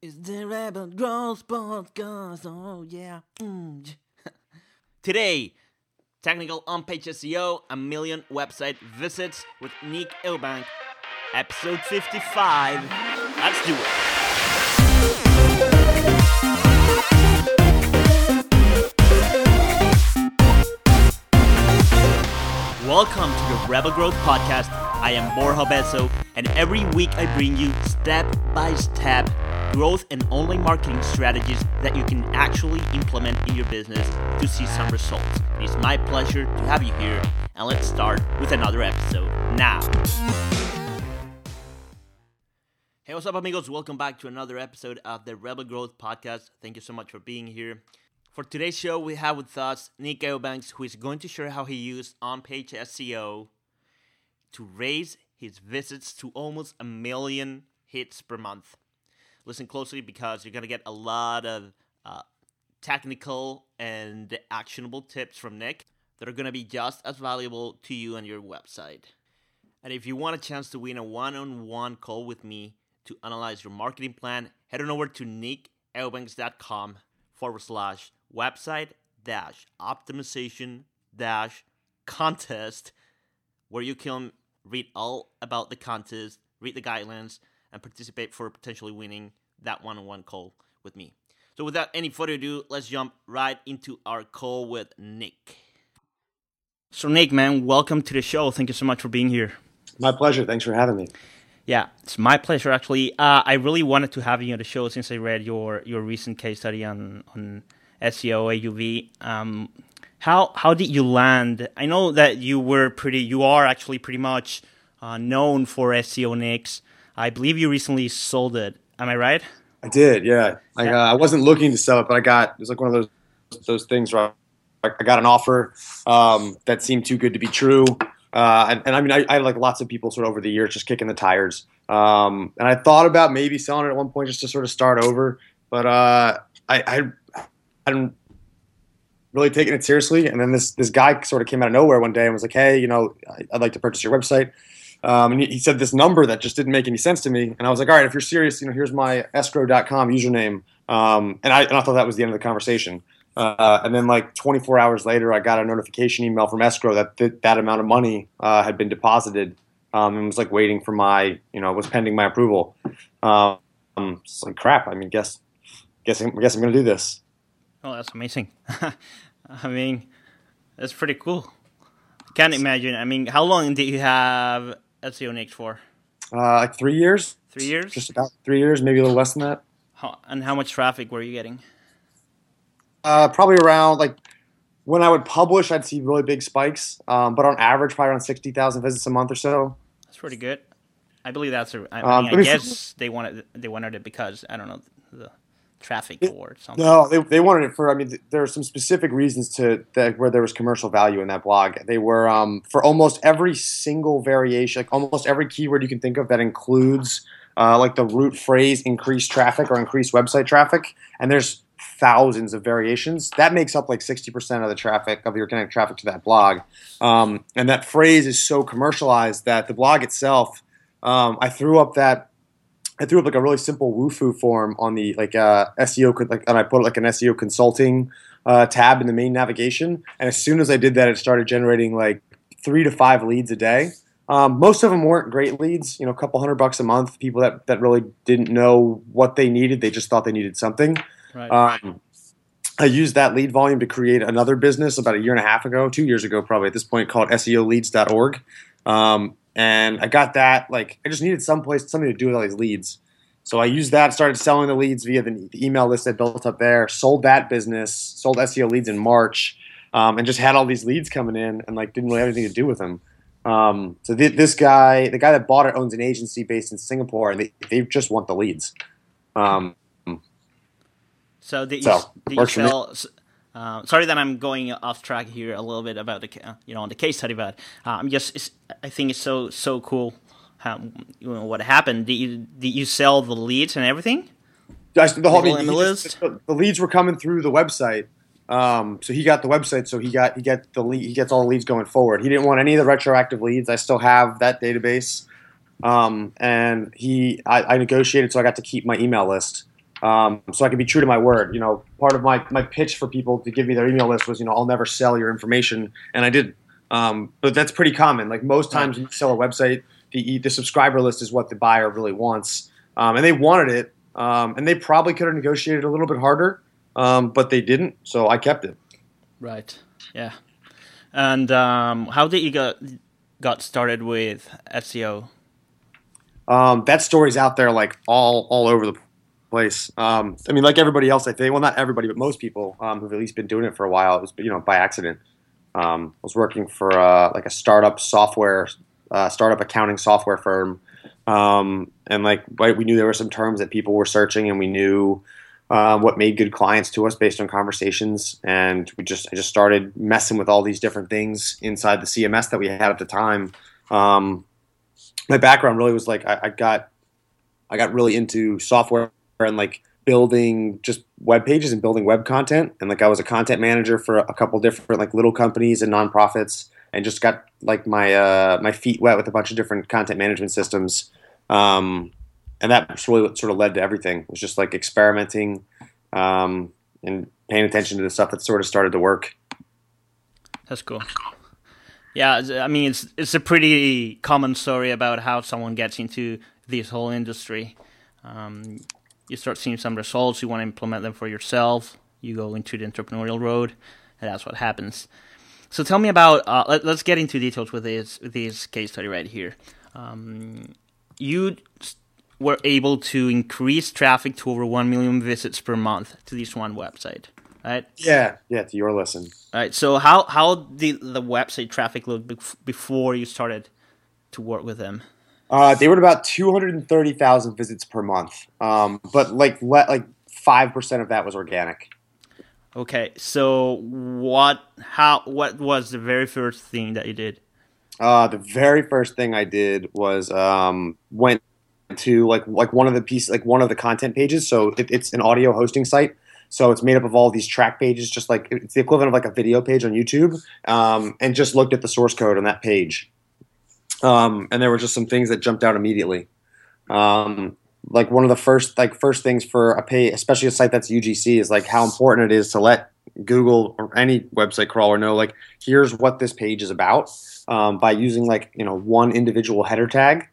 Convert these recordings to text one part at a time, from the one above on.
It's the Rebel Growth Podcast. Oh, yeah. Mm. Today, technical on page SEO, a million website visits with Nick Eubank, episode 55. Let's do it. Welcome to the Rebel Growth Podcast. I am Borja Obeso, and every week I bring you step by step growth and online marketing strategies that you can actually implement in your business to see some results. It is my pleasure to have you here, and let's start with another episode now. Hey, what's up, amigos? Welcome back to another episode of the Rebel Growth Podcast. Thank you so much for being here. For today's show, we have with us Nick Eubanks, who is going to share how he used on page SEO to raise his visits to almost a million hits per month. Listen closely because you're going to get a lot of uh, technical and actionable tips from Nick that are going to be just as valuable to you and your website. And if you want a chance to win a one on one call with me to analyze your marketing plan, head on over to nickeubanks.com forward slash website dash optimization dash contest where you can read all about the contest, read the guidelines, and participate for potentially winning that one on one call with me. So, without any further ado, let's jump right into our call with Nick. So, Nick, man, welcome to the show. Thank you so much for being here. My pleasure. Thanks for having me. Yeah, it's my pleasure. Actually, uh, I really wanted to have you on the show since I read your your recent case study on on SEO AUV. Um, how how did you land? I know that you were pretty. You are actually pretty much uh, known for SEO Nicks. I believe you recently sold it. Am I right? I did. Yeah. Like yeah. Uh, I wasn't looking to sell it, but I got it was like one of those those things where I got an offer um, that seemed too good to be true. Uh, and, and, I mean, I, I, had like lots of people sort of over the years just kicking the tires. Um, and I thought about maybe selling it at one point just to sort of start over, but uh, I, I hadn't really taken it seriously. And then this this guy sort of came out of nowhere one day and was like, "Hey, you know, I'd like to purchase your website." Um, and he, he, said this number that just didn't make any sense to me. And I was like, "All right, if you're serious, you know, here's my escrow.com username." Um, and I and I thought that was the end of the conversation. Uh, and then like 24 hours later, I got a notification email from escrow that th- that amount of money uh, had been deposited um, and was like waiting for my, you know, was pending my approval. Um, it's like crap. I mean, guess, guess, I guess I'm going to do this. Oh, that's amazing. I mean, that's pretty cool. Can't imagine. I mean, how long did you have SEO Nicks for? Uh, like three years. Three years. Just about three years, maybe a little less than that. How, and how much traffic were you getting? Uh, probably around like when I would publish, I'd see really big spikes. Um, but on average, probably around sixty thousand visits a month or so. That's pretty good. I believe that's a. I, um, I guess they wanted they wanted it because I don't know the traffic or something. No, they, they wanted it for. I mean, there are some specific reasons to that where there was commercial value in that blog. They were um, for almost every single variation, like almost every keyword you can think of that includes uh, like the root phrase increase traffic or increase website traffic, and there's thousands of variations. That makes up like 60% of the traffic of the organic traffic to that blog. Um, and that phrase is so commercialized that the blog itself, um, I threw up that I threw up like a really simple Wufoo form on the like uh, SEO, like, and I put like an SEO consulting uh, tab in the main navigation. And as soon as I did that, it started generating like three to five leads a day. Um, most of them weren't great leads, you know, a couple hundred bucks a month. People that that really didn't know what they needed; they just thought they needed something. Right. Um, I used that lead volume to create another business about a year and a half ago, two years ago, probably at this point, called SEOleads.org. Um, and I got that. Like, I just needed some place, something to do with all these leads. So I used that, started selling the leads via the, the email list I built up there. Sold that business, sold SEO leads in March, um, and just had all these leads coming in, and like didn't really have anything to do with them. Um, so th- this guy, the guy that bought it, owns an agency based in Singapore, and they, they just want the leads. Um, so did you, so, did you sell? Uh, sorry that I'm going off track here a little bit about the you know on the case study, but uh, I'm just I think it's so so cool how you know, what happened. Did you did you sell the leads and everything? the whole I mean, the, list? the leads were coming through the website. Um, so he got the website, so he got he got the lead, he gets all the leads going forward. He didn't want any of the retroactive leads. I still have that database, um, and he I, I, negotiated so I got to keep my email list. Um, so I could be true to my word. You know, part of my, my pitch for people to give me their email list was, you know, I'll never sell your information, and I did. Um, but that's pretty common. Like most times when you sell a website, the the subscriber list is what the buyer really wants, um, and they wanted it, um, and they probably could have negotiated a little bit harder, um, but they didn't. So I kept it. Right. Yeah. And um, how did you got got started with SEO? Um, that story's out there like all all over the place. Um, I mean, like everybody else, I think. Well, not everybody, but most people um, who've at least been doing it for a while. It was you know by accident. Um, I was working for uh, like a startup software, uh, startup accounting software firm, um, and like we knew there were some terms that people were searching, and we knew uh, what made good clients to us based on conversations. And we just I just started messing with all these different things inside the CMS that we had at the time. Um, my background really was like I, I got I got really into software and like building just web pages and building web content. And like i was a content manager for a couple different like little companies and nonprofits and just got like my uh, my feet wet with a bunch of different content management systems. Um, and that's really what sort of led to everything. It was just like experimenting um, and paying attention to the stuff that sort of started to work. That's cool. Yeah i mean it's it's a pretty common story about how someone gets into this whole industry. Um, you start seeing some results, you want to implement them for yourself, you go into the entrepreneurial road, and that's what happens. So tell me about. Uh, let, us get into details with this with this case study right here. Um, you were able to increase traffic to over one million visits per month to this one website, right? Yeah, yeah, to YourListen. All right. So how how did the website traffic look before you started to work with them? Uh, they were at about 230,000 visits per month, um, but like le- like five percent of that was organic. Okay, so what? How? What was the very first thing that you did? Uh, the very first thing I did was um, went to like like one of the piece like one of the content pages. So it, it's an audio hosting site. So it's made up of all these track pages, just like it's the equivalent of like a video page on YouTube, um, and just looked at the source code on that page. Um, and there were just some things that jumped out immediately. Um, like one of the first like first things for a pay, especially a site that's UGC, is like how important it is to let Google or any website crawler know like here's what this page is about um, by using like you know one individual header tag.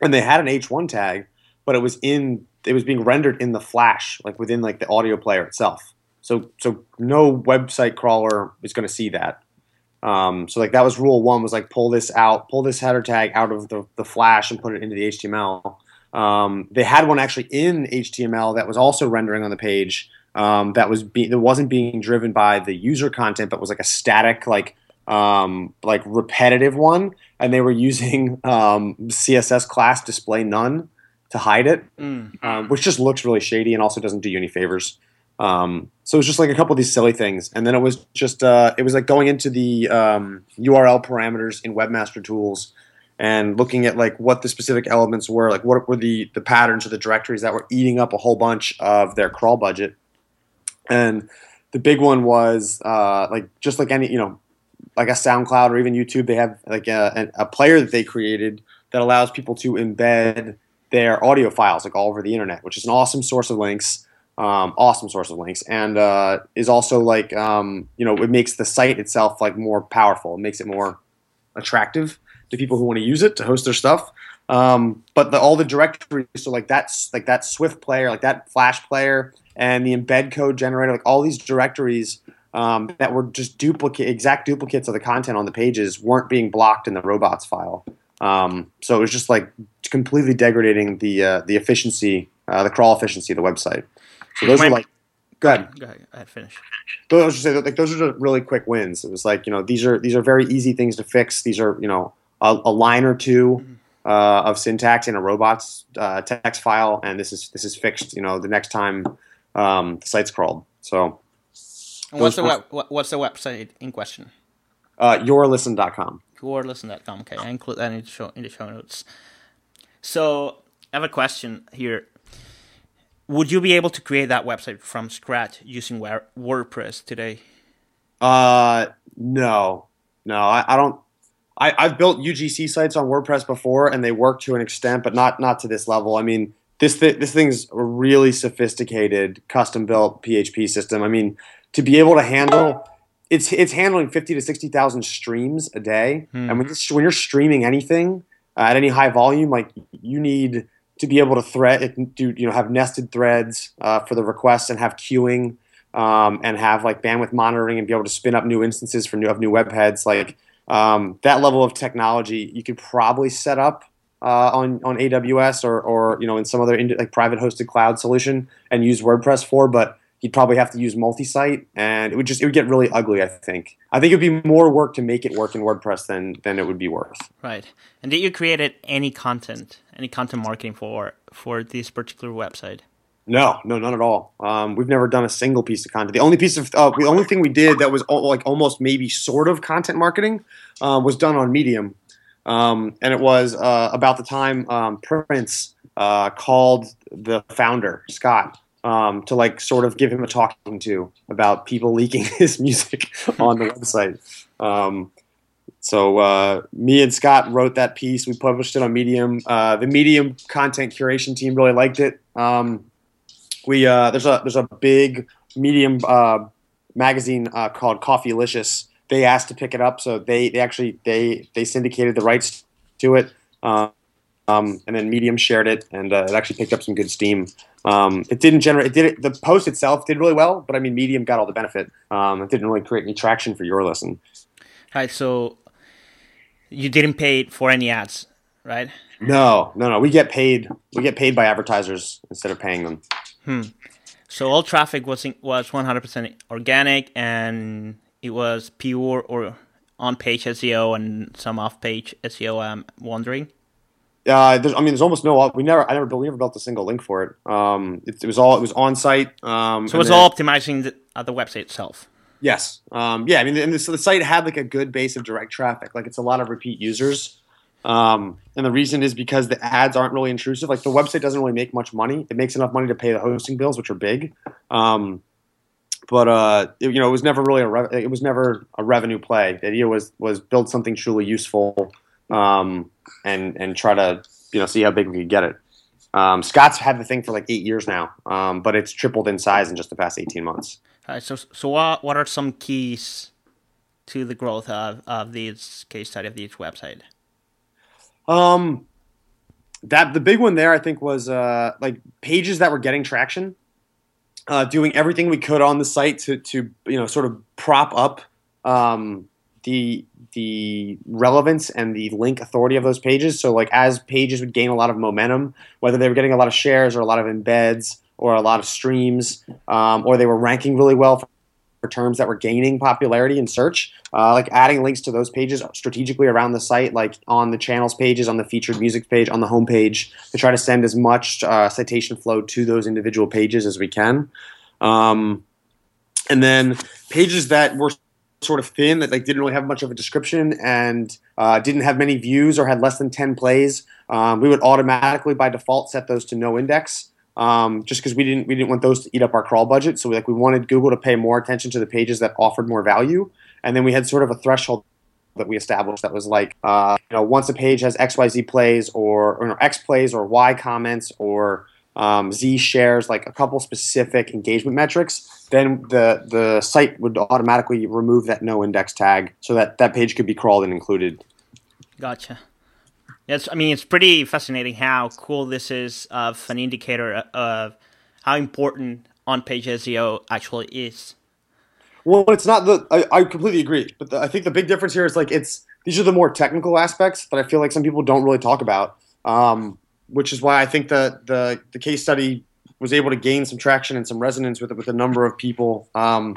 And they had an H1 tag, but it was in it was being rendered in the Flash, like within like the audio player itself. So so no website crawler is going to see that. Um, so like that was rule one was like pull this out, pull this header tag out of the, the flash and put it into the HTML. Um, they had one actually in HTML that was also rendering on the page um, that was be- that wasn't being driven by the user content, but was like a static like um, like repetitive one, and they were using um, CSS class display none to hide it, mm. um, which just looks really shady and also doesn't do you any favors. Um, so it was just like a couple of these silly things, and then it was just uh, it was like going into the um, URL parameters in Webmaster Tools and looking at like what the specific elements were, like what were the the patterns or the directories that were eating up a whole bunch of their crawl budget, and the big one was uh, like just like any you know like a SoundCloud or even YouTube, they have like a, a player that they created that allows people to embed their audio files like all over the internet, which is an awesome source of links. Um, awesome source of links and uh, is also like um, you know it makes the site itself like more powerful. It makes it more attractive to people who want to use it to host their stuff. Um, but the, all the directories so like that's like that SWF player like that flash player and the embed code generator like all these directories um, that were just duplicate exact duplicates of the content on the pages weren't being blocked in the robots file. Um, so it was just like completely degrading the uh, the efficiency uh, the crawl efficiency of the website so those are like, go ahead. Go ahead. I had finish. Those, I was just say like those are just really quick wins. It was like you know these are these are very easy things to fix. These are you know a, a line or 2 mm-hmm. uh, of syntax in a robot's uh, text file, and this is this is fixed. You know the next time um, the site's crawled. So. what's the web, what's the website in question? Uh, yourlisten.com. Yourlisten.com. Okay, I include that in the show in the show notes. So I have a question here would you be able to create that website from scratch using WordPress today? Uh, no, no, I, I don't. I, I've built UGC sites on WordPress before, and they work to an extent, but not not to this level. I mean, this th- this thing's a really sophisticated, custom built PHP system. I mean, to be able to handle it's it's handling fifty to sixty thousand streams a day, Hmm. and when you're, when you're streaming anything uh, at any high volume, like you need to be able to thread it, do you know have nested threads uh, for the requests and have queuing um, and have like bandwidth monitoring and be able to spin up new instances for new of new webheads. Like um, that level of technology, you could probably set up uh, on on AWS or or you know in some other ind- like private hosted cloud solution and use WordPress for, but you'd probably have to use multi-site and it would just it would get really ugly. I think. I think it'd be more work to make it work in WordPress than than it would be worth. Right. And did you create any content, any content marketing for for this particular website? No, no, not at all. Um, we've never done a single piece of content. The only piece of uh, the only thing we did that was al- like almost maybe sort of content marketing uh, was done on Medium, um, and it was uh, about the time um, Prince uh, called the founder Scott um, to like sort of give him a talking to about people leaking his music on the website. Um, so uh, me and Scott wrote that piece. We published it on Medium. Uh, the Medium content curation team really liked it. Um, we uh, there's a there's a big Medium uh, magazine uh, called Coffeelicious. They asked to pick it up, so they, they actually they they syndicated the rights to it. Uh, um, and then Medium shared it, and uh, it actually picked up some good steam. Um, it didn't generate. It did. The post itself did really well, but I mean, Medium got all the benefit. Um, it didn't really create any traction for YourListen. Right. So you didn't pay for any ads, right? No, no, no. We get paid. We get paid by advertisers instead of paying them. Hmm. So all traffic was in, was 100% organic, and it was pure or on-page SEO and some off-page SEO. I'm wondering. Uh, there's, I mean, there's almost no. We never. I never. We never built a single link for it. Um, it, it was all. It was on site. Um, So it was all optimizing the, uh, the website itself. Yes. Um, yeah. I mean, and the, so the site had like a good base of direct traffic. Like it's a lot of repeat users. Um, and the reason is because the ads aren't really intrusive. Like the website doesn't really make much money. It makes enough money to pay the hosting bills, which are big. Um, but uh, it, you know, it was never really a re- it was never a revenue play. The idea was was build something truly useful um, and and try to you know see how big we could get it. Um, Scott's had the thing for like eight years now, um, but it's tripled in size in just the past eighteen months. So so what what are some keys to the growth of, of this case study of this website? Um, that the big one there, I think, was uh, like pages that were getting traction. Uh, doing everything we could on the site to to you know sort of prop up um, the the relevance and the link authority of those pages. So like as pages would gain a lot of momentum, whether they were getting a lot of shares or a lot of embeds or a lot of streams, um, or they were ranking really well for, for terms that were gaining popularity in search, uh, like adding links to those pages strategically around the site, like on the channels pages, on the featured music page, on the homepage, to try to send as much uh, citation flow to those individual pages as we can. Um, and then pages that were sort of thin, that like didn't really have much of a description and uh, didn't have many views or had less than 10 plays, um, we would automatically by default set those to no index. Um, just because we didn't we didn't want those to eat up our crawl budget, so we, like we wanted Google to pay more attention to the pages that offered more value, and then we had sort of a threshold that we established that was like, uh, you know, once a page has X Y Z plays or, or no, X plays or Y comments or um, Z shares, like a couple specific engagement metrics, then the the site would automatically remove that no index tag so that that page could be crawled and included. Gotcha. Yes, I mean it's pretty fascinating how cool this is of an indicator of how important on-page SEO actually is. Well, it's not the. I, I completely agree, but the, I think the big difference here is like it's these are the more technical aspects that I feel like some people don't really talk about, um, which is why I think the the the case study was able to gain some traction and some resonance with with a number of people um,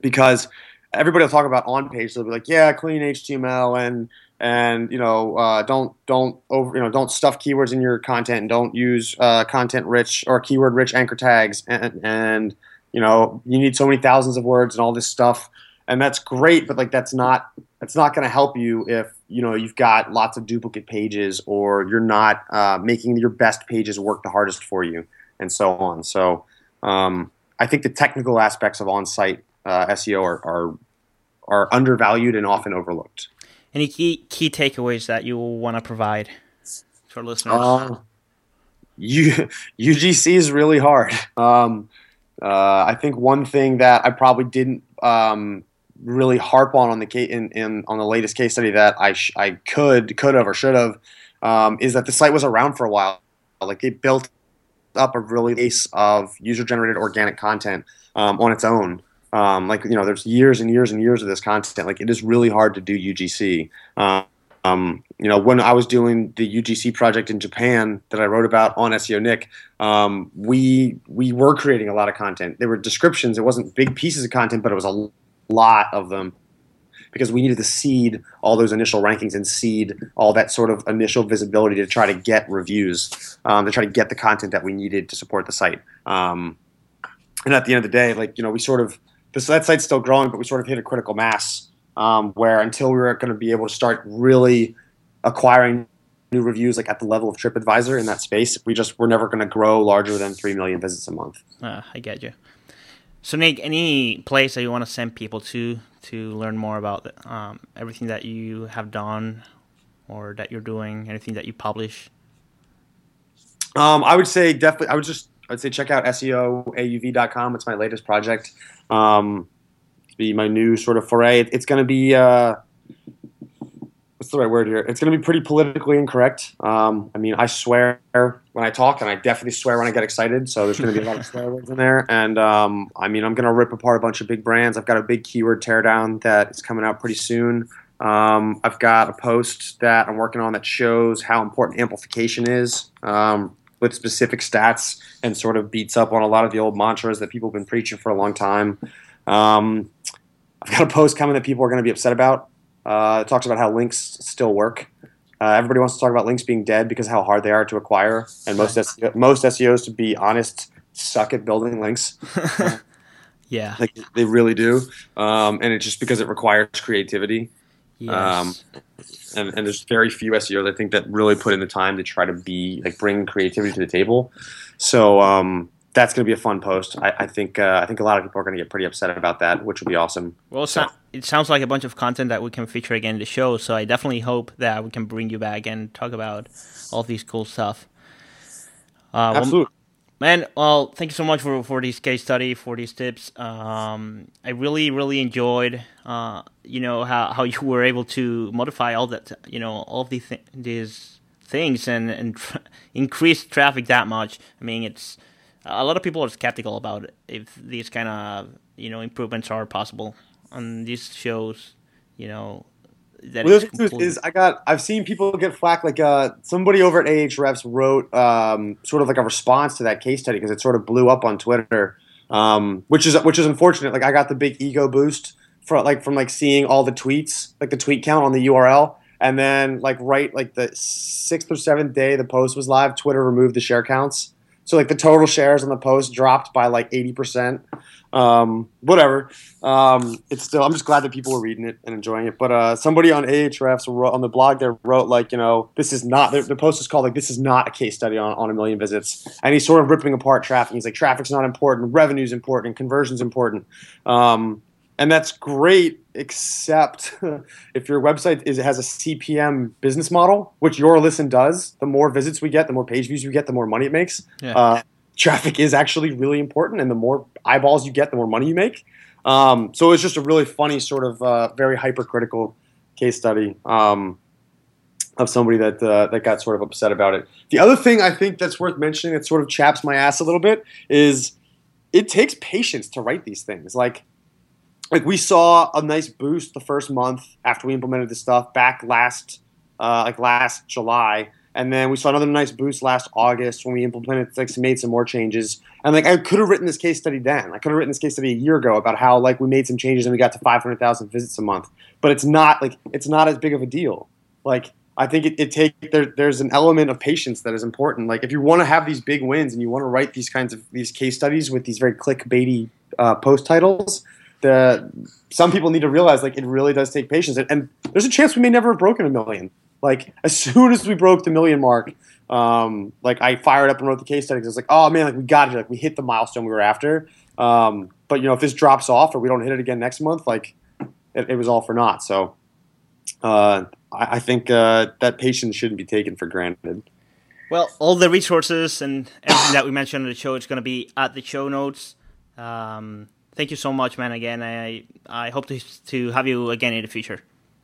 because everybody will talk about on page. They'll be like, yeah, clean HTML and and you know uh, don't don't over you know don't stuff keywords in your content and don't use uh, content rich or keyword rich anchor tags. And and you know you need so many thousands of words and all this stuff. And that's great but like that's not that's not going to help you if you know you've got lots of duplicate pages or you're not uh, making your best pages work the hardest for you and so on. So um, i think the technical aspects of on-site uh, seo are, are are undervalued and often overlooked Any key key takeaways that you will want to provide to our listeners? Uh, U- UGC is really hard. Um, uh, I think one thing that I probably didn't um, really harp on on the case in, in, on the latest case study that I sh- I could could have or should have um, is that the site was around for a while. Like it built up a really base of user generated organic content um, on its own. Um, like you know, there's years and years and years of this content. Like it is really hard to do UGC. Um, um, you know, when I was doing the UGC project in Japan that I wrote about on SEO Nick, um, we we were creating a lot of content. There were descriptions. It wasn't big pieces of content, but it was a lot of them because we needed to seed all those initial rankings and seed all that sort of initial visibility to try to get reviews, um, to try to get the content that we needed to support the site. Um, and at the end of the day, like you know, we sort of this that site's still growing, but we sort of hit a critical mass um, where until we were going to be able to start really acquiring new reviews like at the level of TripAdvisor in that space, we just we're never going to grow larger than three million visits a month. Uh, I get you. So Nick, any place that you want to send people to to learn more about um, everything that you have done or that you're doing, anything that you publish? Um, I would say definitely. I would just I'd say check out SEOAUV.com. It's my latest project. Um, be my new sort of foray. It, it's going to be uh, what's the right word here? It's going to be pretty politically incorrect. Um, I mean, I swear when I talk, and I definitely swear when I get excited. So there's going to be a lot of swear words in there. And um, I mean, I'm going to rip apart a bunch of big brands. I've got a big keyword teardown that is coming out pretty soon. Um, I've got a post that I'm working on that shows how important amplification is um, with specific stats and sort of beats up on a lot of the old mantras that people have been preaching for a long time. Um, I've got a post coming that people are going to be upset about. Uh, it talks about how links still work. Uh, everybody wants to talk about links being dead because how hard they are to acquire, and most SEO, most SEOs, to be honest, suck at building links. yeah, like they really do, um, and it's just because it requires creativity. Yes. Um, and, and there's very few SEOs I think that really put in the time to try to be like bring creativity to the table. So um, that's going to be a fun post. I, I think uh, I think a lot of people are going to get pretty upset about that, which will be awesome. Well, so, it sounds like a bunch of content that we can feature again in the show. So I definitely hope that we can bring you back and talk about all these cool stuff. Uh, Absolutely. Man, well, thank you so much for, for this case study, for these tips. Um, I really, really enjoyed, uh, you know, how, how you were able to modify all that, you know, all of these, th- these things and, and increase traffic that much. I mean, it's a lot of people are skeptical about if these kind of you know improvements are possible on these shows. You know, that well, the truth is, I got I've seen people get flack. Like uh, somebody over at Ahrefs wrote um, sort of like a response to that case study because it sort of blew up on Twitter, um, which is which is unfortunate. Like I got the big ego boost from like from like seeing all the tweets, like the tweet count on the URL. And then, like right, like the sixth or seventh day the post was live, Twitter removed the share counts. So like the total shares on the post dropped by like eighty percent. Um, whatever. Um, it's still. I'm just glad that people were reading it and enjoying it. But uh, somebody on Ahrefs wrote, on the blog there wrote like you know this is not the, the, post is called like this is not a case study on, on a million visits, and he's sort of ripping apart traffic. He's like traffic's not important, revenue's important, conversion's important. Um, and that's great except if your website is has a CPM business model, which your listen does. The more visits we get, the more page views we get, the more money it makes. Yeah. Uh, traffic is actually really important, and the more eyeballs you get, the more money you make. Um, so it's just a really funny, sort of uh, very hypercritical case study um, of somebody that uh, that got sort of upset about it. The other thing I think that's worth mentioning that sort of chaps my ass a little bit is it takes patience to write these things. Like like we saw a nice boost the first month after we implemented this stuff back last uh, like last July, and then we saw another nice boost last August when we implemented like made some more changes. And like I could have written this case study then. I could have written this case study a year ago about how like we made some changes and we got to five hundred thousand visits a month. But it's not like it's not as big of a deal. Like I think it, it take there, there's an element of patience that is important. Like if you want to have these big wins and you want to write these kinds of these case studies with these very clickbaity uh, post titles, the some people need to realize like it really does take patience, and, and, there's a chance we may never have broken a million. Like as soon as we broke the million mark, um, like I fired up and wrote the case study because I was like, oh man, like we got it, like we hit the milestone we were after. Um, but you know, if this drops off or we don't hit it again next month, like it, it was all for naught. So uh, I, I, think uh, that patience shouldn't be taken for granted. Well, all the resources and everything that we mentioned on the show is going to be at the show notes. Um, thank you so much, man. Again, I I hope to to have you again in the future.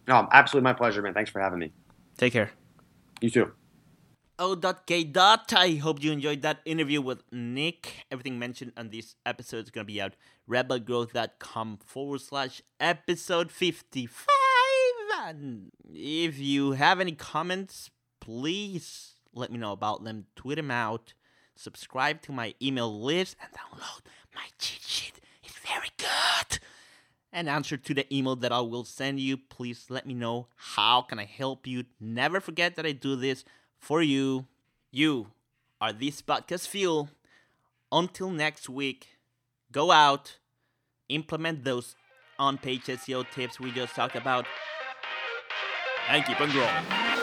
No, absolutely my pleasure, man. Thanks for having me. Take care. You too. O.K. Dot. I hope you enjoyed that interview with Nick. Everything mentioned on this episode is going to be out rebelgrowth.com forward slash episode 55. And if you have any comments, please let me know about them. Tweet them out. Subscribe to my email list and download my cheat sheet. It's very good. And answer to the email that I will send you. Please let me know how can I help you. Never forget that I do this for you. You are this podcast fuel. Until next week, go out, implement those on page SEO tips we just talked about, and keep on growing.